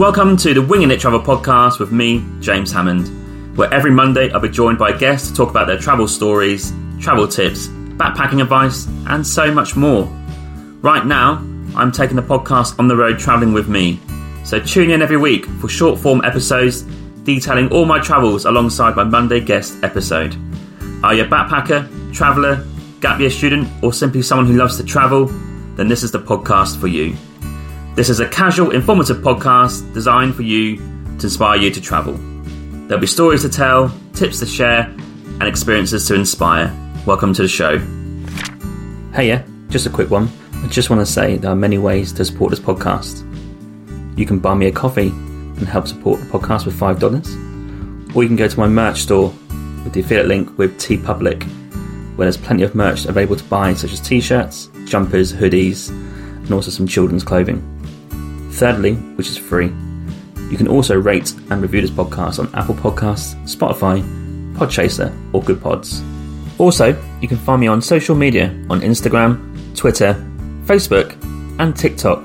Welcome to the Winging It Travel podcast with me, James Hammond, where every Monday I'll be joined by guests to talk about their travel stories, travel tips, backpacking advice, and so much more. Right now, I'm taking the podcast on the road traveling with me, so tune in every week for short form episodes detailing all my travels alongside my Monday guest episode. Are you a backpacker, traveller, gap year student, or simply someone who loves to travel? Then this is the podcast for you. This is a casual, informative podcast designed for you to inspire you to travel. There'll be stories to tell, tips to share, and experiences to inspire. Welcome to the show. Hey, yeah, just a quick one. I just want to say there are many ways to support this podcast. You can buy me a coffee and help support the podcast with $5, or you can go to my merch store with the affiliate link with T TeePublic, where there's plenty of merch available to buy, such as t shirts, jumpers, hoodies, and also some children's clothing. Thirdly, which is free, you can also rate and review this podcast on Apple Podcasts, Spotify, Podchaser, or Good Pods. Also, you can find me on social media on Instagram, Twitter, Facebook, and TikTok.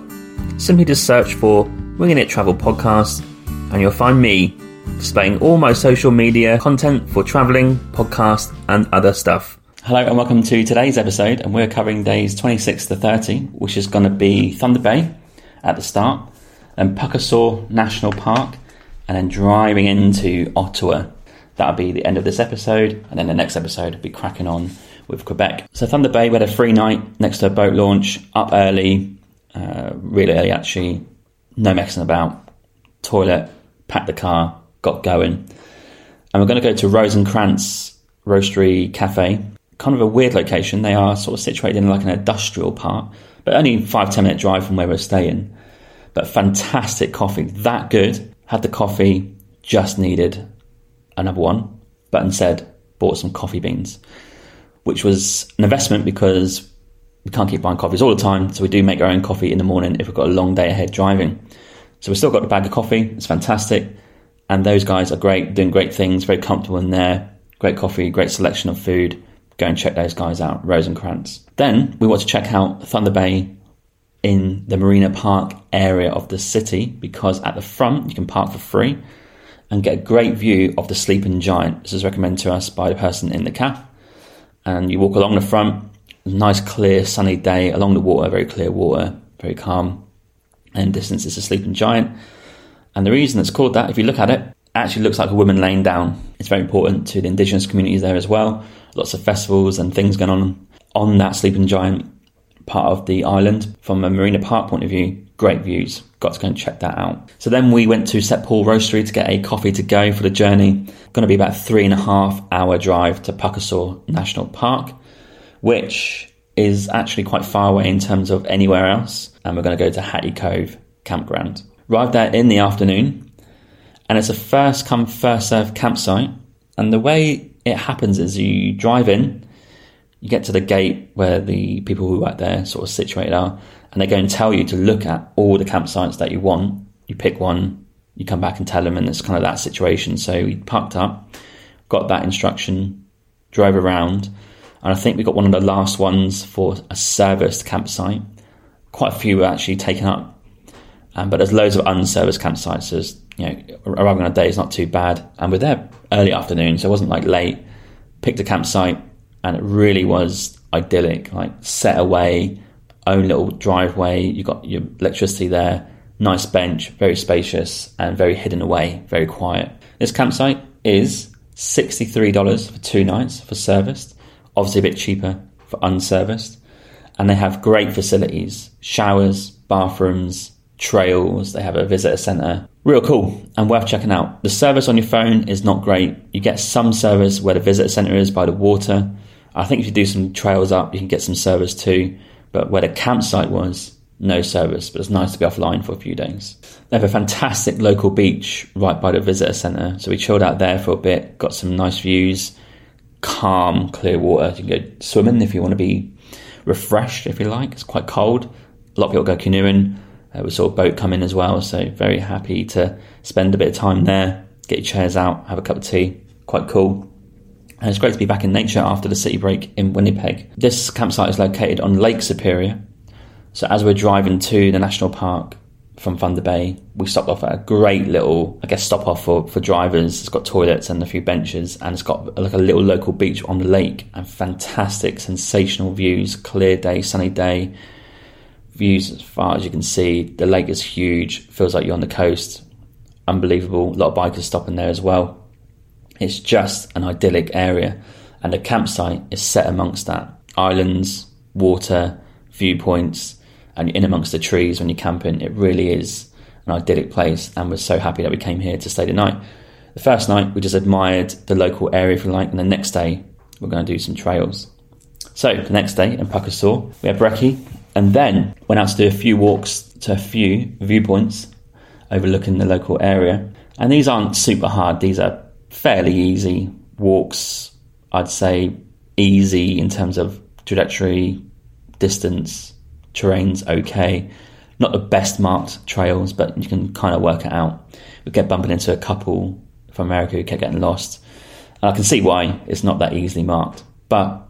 Simply just search for Winging It Travel Podcast, and you'll find me displaying all my social media content for traveling, podcast, and other stuff. Hello and welcome to today's episode, and we're covering days 26 to 30, which is going to be Thunder Bay, at the start, then Pukaskwa National Park, and then driving into Ottawa. That'll be the end of this episode, and then the next episode will be cracking on with Quebec. So Thunder Bay, we had a free night next to a boat launch, up early, uh, really early actually, no messing about, toilet, packed the car, got going. And we're going to go to Rosencrantz Roastery Cafe, kind of a weird location. They are sort of situated in like an industrial part, but only five ten minute drive from where we're staying. But fantastic coffee, that good. Had the coffee, just needed another one, but instead bought some coffee beans, which was an investment because we can't keep buying coffees all the time. So we do make our own coffee in the morning if we've got a long day ahead driving. So we've still got the bag of coffee. It's fantastic. And those guys are great, doing great things, very comfortable in there. Great coffee, great selection of food go and check those guys out, Rosencrantz. Then we want to check out Thunder Bay in the Marina Park area of the city because at the front you can park for free and get a great view of the Sleeping Giant. This is recommended to us by the person in the caf. And you walk along the front, nice, clear, sunny day along the water, very clear water, very calm. And distance is the Sleeping Giant. And the reason it's called that, if you look at it actually looks like a woman laying down. It's very important to the indigenous communities there as well lots of festivals and things going on on that Sleeping Giant part of the island. From a Marina Park point of view, great views. Got to go and check that out. So then we went to St Paul Roastery to get a coffee to go for the journey. Going to be about three and a half hour drive to Pukaskwa National Park, which is actually quite far away in terms of anywhere else. And we're going to go to Hattie Cove campground. Arrived there in the afternoon, and it's a first come first serve campsite. And the way it happens is you drive in, you get to the gate where the people who work there sort of situated are, and they go and tell you to look at all the campsites that you want. You pick one, you come back and tell them, and it's kind of that situation. So we parked up, got that instruction, drove around, and I think we got one of the last ones for a serviced campsite. Quite a few were actually taken up, um, but there's loads of unserviced campsites. So there's you know, arriving on a day is not too bad. And we're there early afternoon, so it wasn't like late. Picked a campsite, and it really was idyllic. Like set away, own little driveway. You got your electricity there. Nice bench, very spacious, and very hidden away, very quiet. This campsite is sixty-three dollars for two nights for serviced. Obviously, a bit cheaper for unserviced, and they have great facilities: showers, bathrooms, trails. They have a visitor centre. Real cool and worth checking out. The service on your phone is not great. You get some service where the visitor centre is by the water. I think if you do some trails up, you can get some service too. But where the campsite was, no service. But it's nice to be offline for a few days. They have a fantastic local beach right by the visitor centre. So we chilled out there for a bit, got some nice views, calm, clear water. You can go swimming if you want to be refreshed, if you like. It's quite cold. A lot of people go canoeing uh, we saw a boat come in as well, so very happy to spend a bit of time there, get your chairs out, have a cup of tea. Quite cool. And it's great to be back in nature after the city break in Winnipeg. This campsite is located on Lake Superior. So as we're driving to the national park, from Thunder Bay. We stopped off at a great little, I guess, stop off for, for drivers. It's got toilets and a few benches, and it's got like a little local beach on the lake and fantastic, sensational views. Clear day, sunny day, views as far as you can see. The lake is huge, feels like you're on the coast. Unbelievable. A lot of bikers stopping there as well. It's just an idyllic area, and the campsite is set amongst that islands, water, viewpoints, and in amongst the trees when you're camping. It really is an idyllic place, and we're so happy that we came here to stay the night. The first night, we just admired the local area, if you like, and the next day, we're going to do some trails. So, the next day in Pukaskwa, we had brekkie, and then went out to do a few walks to a few viewpoints overlooking the local area. And these aren't super hard, these are fairly easy walks, I'd say easy in terms of trajectory, distance, terrain's okay. Not the best marked trails, but you can kind of work it out. We kept bumping into a couple from America who kept getting lost. And I can see why it's not that easily marked, but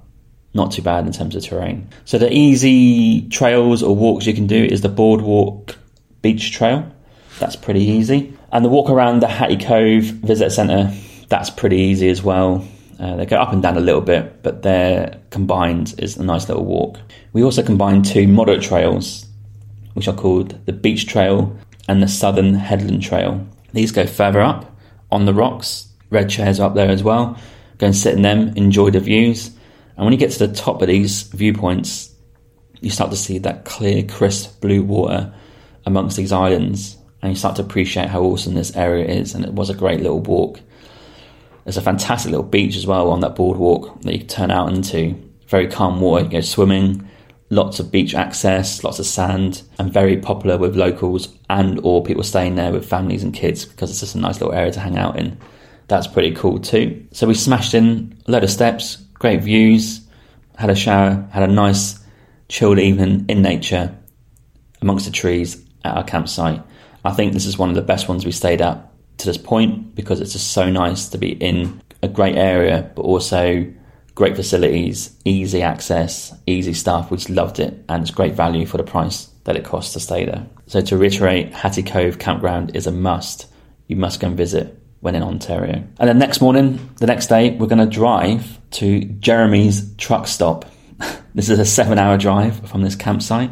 not too bad in terms of terrain. So the easy trails or walks you can do is the Boardwalk Beach Trail. That's pretty easy. And the walk around the Hattie Cove Visitor Centre, that's pretty easy as well. Uh, they go up and down a little bit, but they're combined is a nice little walk. We also combined two moderate trails, which are called the Beach Trail and the Southern Headland Trail. These go further up on the rocks. Red chairs are up there as well. Go and sit in them, enjoy the views. And when you get to the top of these viewpoints, you start to see that clear, crisp blue water amongst these islands, and you start to appreciate how awesome this area is. And it was a great little walk. There's a fantastic little beach as well on that boardwalk that you can turn out into. Very calm water, you go swimming, lots of beach access, lots of sand, and very popular with locals and or people staying there with families and kids because it's just a nice little area to hang out in. That's pretty cool too. So we smashed in a load of steps, great views, had a shower, had a nice chilled evening in nature amongst the trees at our campsite. I think this is one of the best ones we stayed at to this point because it's just so nice to be in a great area, but also great facilities, easy access, easy stuff. We just loved it, and it's great value for the price that it costs to stay there. So to reiterate, Hattie Cove Campground is a must. You must go and visit when in Ontario. And then next morning, the next day, we're going to drive to Jeremy's truck stop. this is a seven hour drive from this campsite.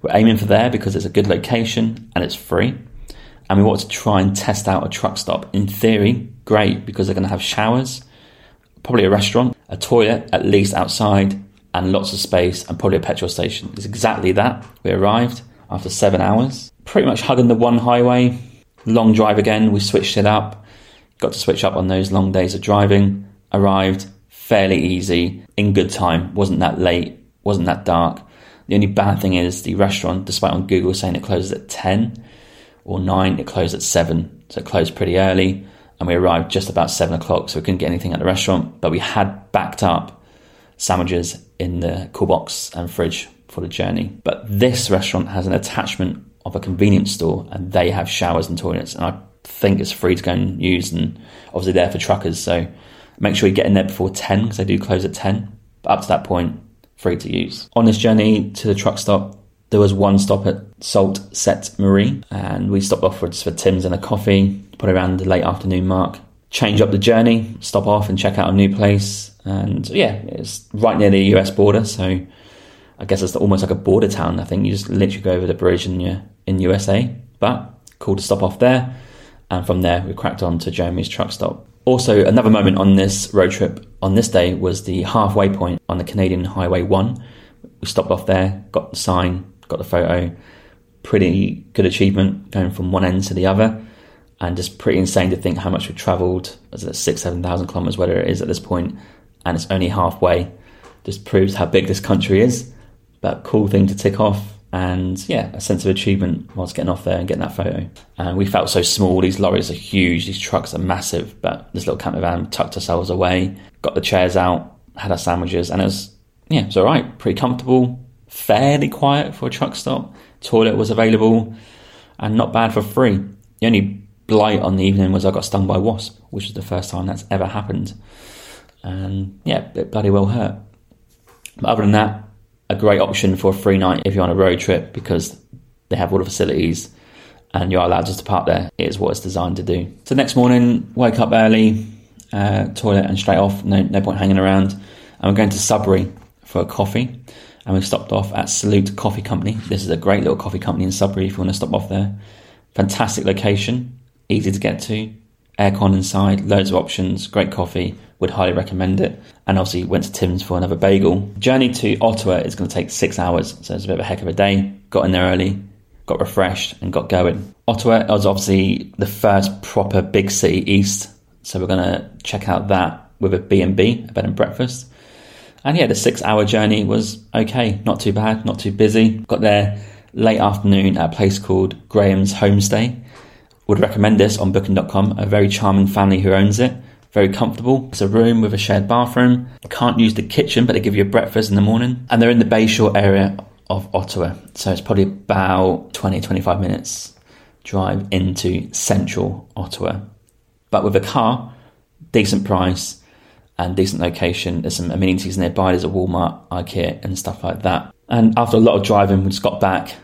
We're aiming for there because it's a good location and it's free and we want to try and test out a truck stop. In theory, great because they're going to have showers, probably a restaurant, a toilet at least outside, and lots of space, and probably a petrol station. It's exactly that. We arrived after seven hours, pretty much hugging the one highway. Long drive again. We switched it up. Got to switch up on those long days of driving. Arrived fairly easy in good time. wasn't that late. wasn't that dark. The only bad thing is the restaurant, despite on Google saying it closes at ten or nine. It closed at seven, so it closed pretty early. And we arrived just about seven o'clock, so we couldn't get anything at the restaurant. But we had backed up sandwiches in the cool box and fridge for the journey. But this restaurant has an attachment of a convenience store, and they have showers and toilets. And I think it's free to go and use, and obviously there for truckers. So make sure you get in there before ten because they do close at ten. But up to that point, free to use. On this journey to the truck stop, there was one stop at Sault Ste. Marie, and we stopped off for, for Tim's and a coffee, put around the late afternoon mark. Change up the journey, stop off and check out a new place. And yeah, it's right near the US border, so I guess it's almost like a border town. I think you just literally go over the bridge and you're in USA. But cool to stop off there. And from there, we cracked on to Jeremy's truck stop. Also, another moment on this road trip on this day was the halfway point on the Canadian Highway 1. We stopped off there, got the sign, got the photo. Pretty good achievement going from one end to the other, and just pretty insane to think how much we've travelled. Six, seven thousand kilometres, whether it is at this point, and it's only halfway. Just proves how big this country is. But cool thing to tick off, and yeah, a sense of achievement whilst getting off there and getting that photo. And we felt so small. These lorries are huge. These trucks are massive. But this little camper van tucked ourselves away, got the chairs out, had our sandwiches, and it was yeah, it was all right. Pretty comfortable fairly quiet for a truck stop. Toilet was available and not bad for free. The only blight on the evening was I got stung by a wasp, which was the first time that's ever happened. And yeah, it bloody well hurt. But other than that, a great option for a free night if you're on a road trip because they have all the facilities. and you're allowed just to park there. It is what it's designed to do. So next morning, wake up early, uh, toilet and straight off. No, no point hanging around. And we're going to Sudbury for a coffee. And we stopped off at Salute Coffee Company. This is a great little coffee company in Sudbury if you want to stop off there. Fantastic location, easy to get to, aircon inside, loads of options, great coffee. Would highly recommend it. And obviously went to Tim's for another bagel. Journey to Ottawa is going to take six hours, so it's a bit of a heck of a day. Got in there early, got refreshed, and got going. Ottawa was obviously the first proper big city east, so we're going to check out that with a B&B, a bed and breakfast. And yeah, the six hour journey was okay, not too bad, not too busy. Got there late afternoon at a place called Graham's Homestay. Would recommend this on booking.com. A very charming family who owns it. Very comfortable. It's a room with a shared bathroom. Can't use the kitchen, but they give you a breakfast in the morning. And they're in the Bayshore area of Ottawa. So it's probably about 20, 25 minutes drive into central Ottawa. But with a car, decent price and decent location. There's some amenities nearby. There's a Walmart, IKEA, and stuff like that. And after a lot of driving, we just got back,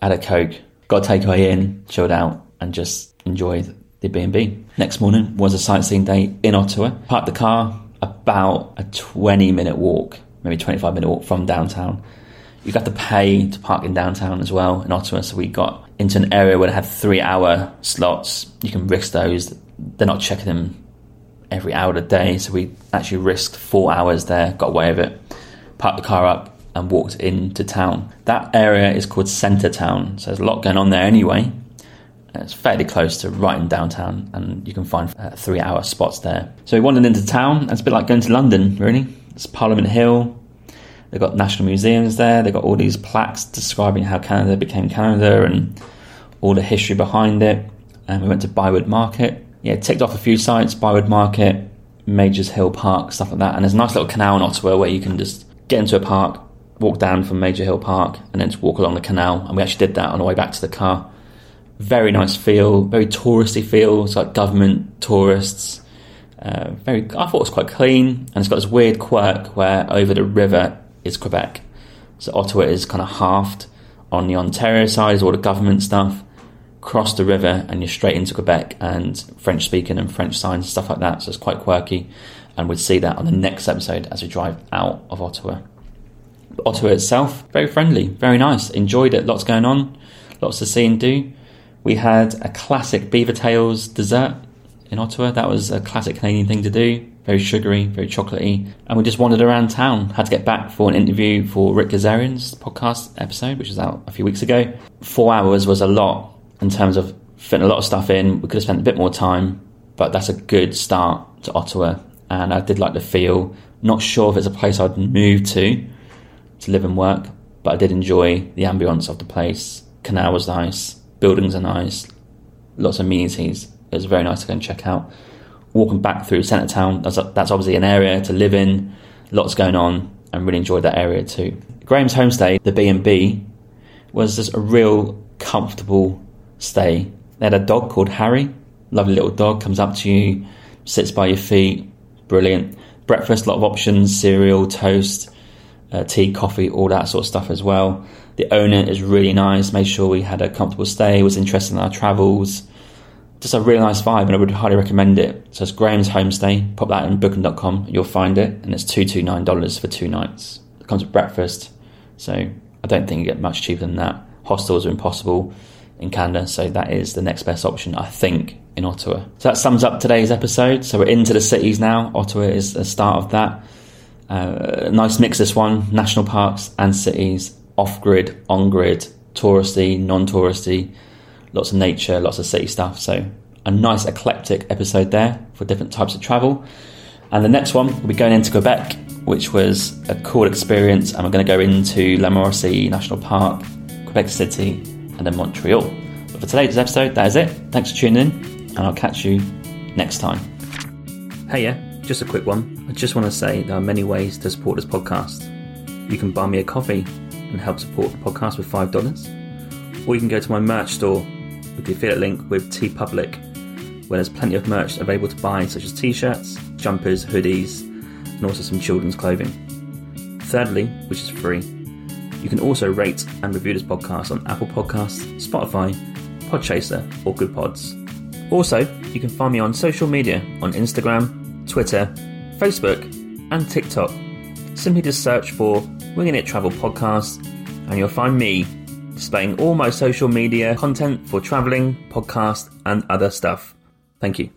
had a Coke, got a takeaway in, chilled out, and just enjoyed the B&B. Next morning was a sightseeing day in Ottawa. Parked the car about a 20 minute walk, maybe 25 minute walk from downtown. You got to pay to park in downtown as well in Ottawa. So we got into an area where they had three hour slots. You can risk those. They're not checking them every hour of the day. So we actually risked four hours there, got away with it, parked the car up and walked into town. That area is called Centre Town. So there's a lot going on there anyway. It's fairly close to right in downtown, and you can find uh, three hour spots there. So we wandered into town. It's a bit like going to London, really. It's Parliament Hill. They've got national museums there. They've got all these plaques describing how Canada became Canada and all the history behind it. And we went to ByWard Market. Yeah, ticked off a few sites ByWard Market, Majors Hill Park, stuff like that. And there's a nice little canal in Ottawa where you can just get into a park, walk down from Major Hill Park, and then just walk along the canal. And we actually did that on the way back to the car very nice feel, very touristy feel. It's like government tourists. Uh, very, I thought it was quite clean, and it's got this weird quirk where over the river is Quebec, so Ottawa is kind of halved. On the Ontario side is all the government stuff. Cross the river and you're straight into Quebec and French speaking and French signs and stuff like that. So it's quite quirky, and we'd see that on the next episode as we drive out of Ottawa. But Ottawa itself, very friendly, very nice. Enjoyed it. Lots going on, lots to see and do. We had a classic Beaver Tails dessert in Ottawa. That was a classic Canadian thing to do. Very sugary, very chocolatey. And we just wandered around town. Had to get back for an interview for Rick Gazarian's podcast episode, which was out a few weeks ago. Four hours was a lot in terms of fitting a lot of stuff in. We could have spent a bit more time, but that's a good start to Ottawa. And I did like the feel. Not sure if it's a place I'd move to to live and work, but I did enjoy the ambience of the place. Canal was nice buildings are nice, lots of amenities. It was very nice to go and check out. Walking back through Centre Town, that's, that's obviously an area to live in, lots going on, and really enjoyed that area too. Graham's homestay, the B&B, was just a real comfortable stay. They had a dog called Harry, lovely little dog, comes up to you, sits by your feet, brilliant. Breakfast, a lot of options, cereal, toast, uh, tea, coffee, all that sort of stuff as well. The owner is really nice, made sure we had a comfortable stay, was interested in our travels. Just a really nice vibe, and I would highly recommend it. So it's Graham's Homestay. Pop that in booking.com, you'll find it, and it's $229 for two nights. It comes with breakfast, so I don't think you get much cheaper than that. Hostels are impossible in Canada, so that is the next best option, I think, in Ottawa. So that sums up today's episode. So we're into the cities now. Ottawa is the start of that. Uh, nice mix this one national parks and cities off grid, on grid, touristy, non touristy, lots of nature, lots of city stuff. So, a nice eclectic episode there for different types of travel. And the next one, we'll be going into Quebec, which was a cool experience. And we're going to go into La Mauricie National Park, Quebec City, and then Montreal. But for today's episode, that is it. Thanks for tuning in, and I'll catch you next time. Hey, yeah, just a quick one. I just want to say there are many ways to support this podcast. You can buy me a coffee and help support the podcast with $5. Or you can go to my merch store with the affiliate link with TeePublic, where there's plenty of merch available to buy, such as t shirts, jumpers, hoodies, and also some children's clothing. Thirdly, which is free, you can also rate and review this podcast on Apple Podcasts, Spotify, Podchaser, or Good Pods. Also, you can find me on social media on Instagram, Twitter, Facebook, and TikTok. Simply just search for Winging It Travel Podcast, and you'll find me displaying all my social media content for travelling, podcast, and other stuff. Thank you.